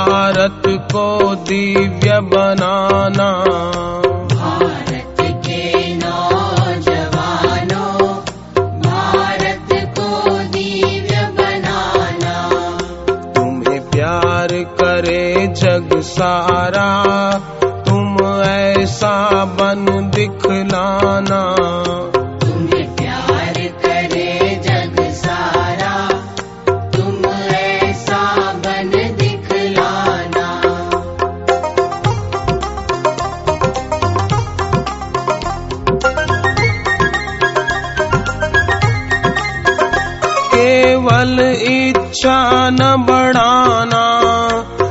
भारत को दिव्य बनाना। भारत के नौजवानों भारत को दिव्य बनाना। तुम्हें प्यार करे जग सारा तुम ऐसा बन दिखलाना। केवल इच्छा न बढ़ाना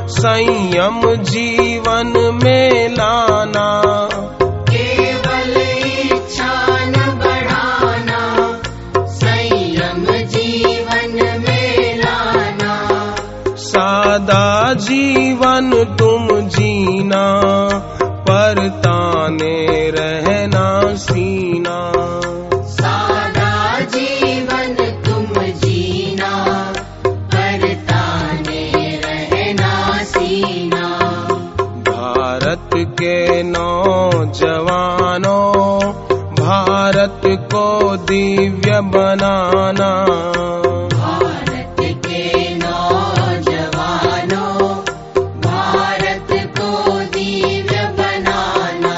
संयम जीवन में लाना। केवल इच्छा न बढ़ाना संयम जीवन में लाना। सादा जीवन तुम जीना नौजवानों भारत को दिव्य बनाना। भारत के नौजवानों भारत को दिव्य बनाना।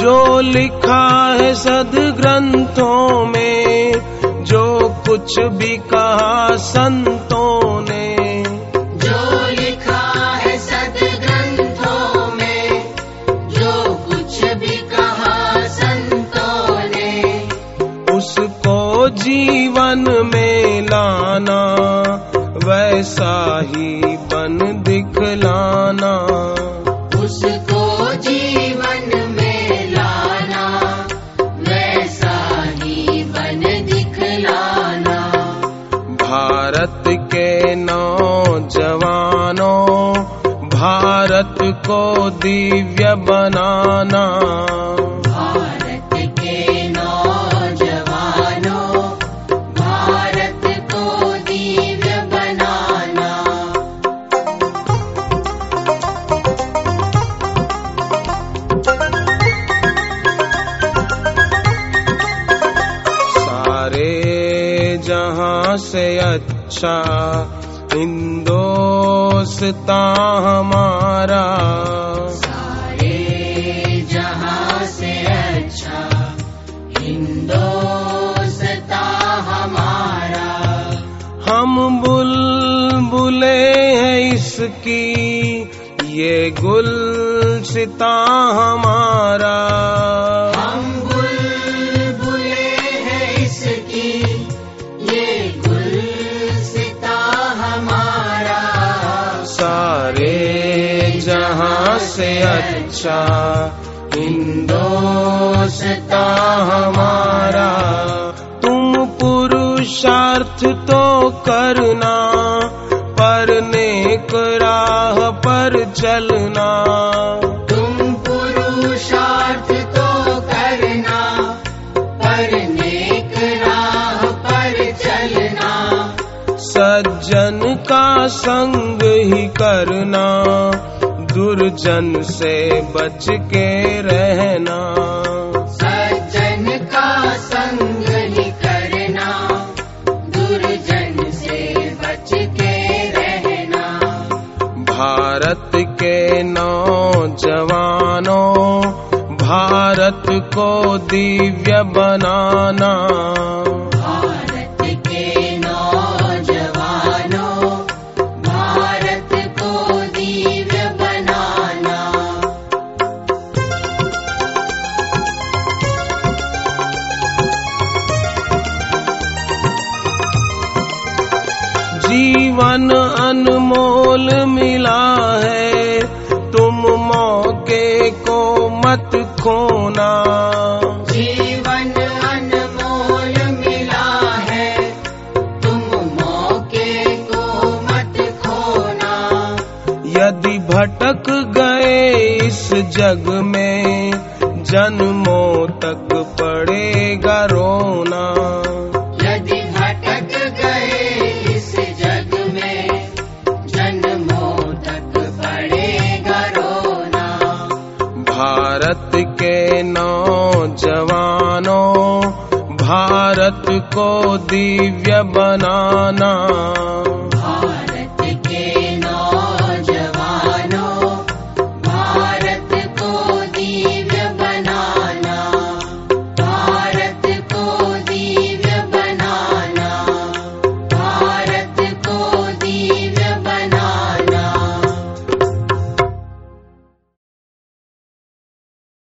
जो लिखा है सद ग्रंथों में जो कुछ भी कहा संतों ने। जो लिखा है सदग्रंथों में जो कुछ भी कहा संतों ने। उसको जीवन में लाना वैसा ही बन दिखलाना। भारत के नौजवानों भारत को दिव्य बनाना। भारत के नौजवानों भारत को दिव्य बनाना। सारे जहाँ से अच्छा हिंदोस्ता हमारा। सारे जहाँ से अच्छा हिंदोस्ता हमारा। हम बुलबुले हैं इसकी ये गुलसिता हमारा। से अच्छा हिंदोस्ता हमारा। तुम पुरुषार्थ तो करना पर नेक राह पर चलना। तुम पुरुषार्थ तो करना पर नेक राह पर चलना। सज्जन का संग ही करना। दुर्जन से बच के रहना। सज्जन का संग ही करना दुर्जन से बच के रहना। भारत के नौजवानों भारत को दिव्य बनाना। जीवन अनमोल मिला है। तुम मौके को मत खोना। जीवन अनमोल मिला है। तुम मौके को मत खोना। यदि भटक गए इस जग में जन्मों तक पड़ेगा रोना। भारत के नौजवानों भारत को दिव्य बनाना।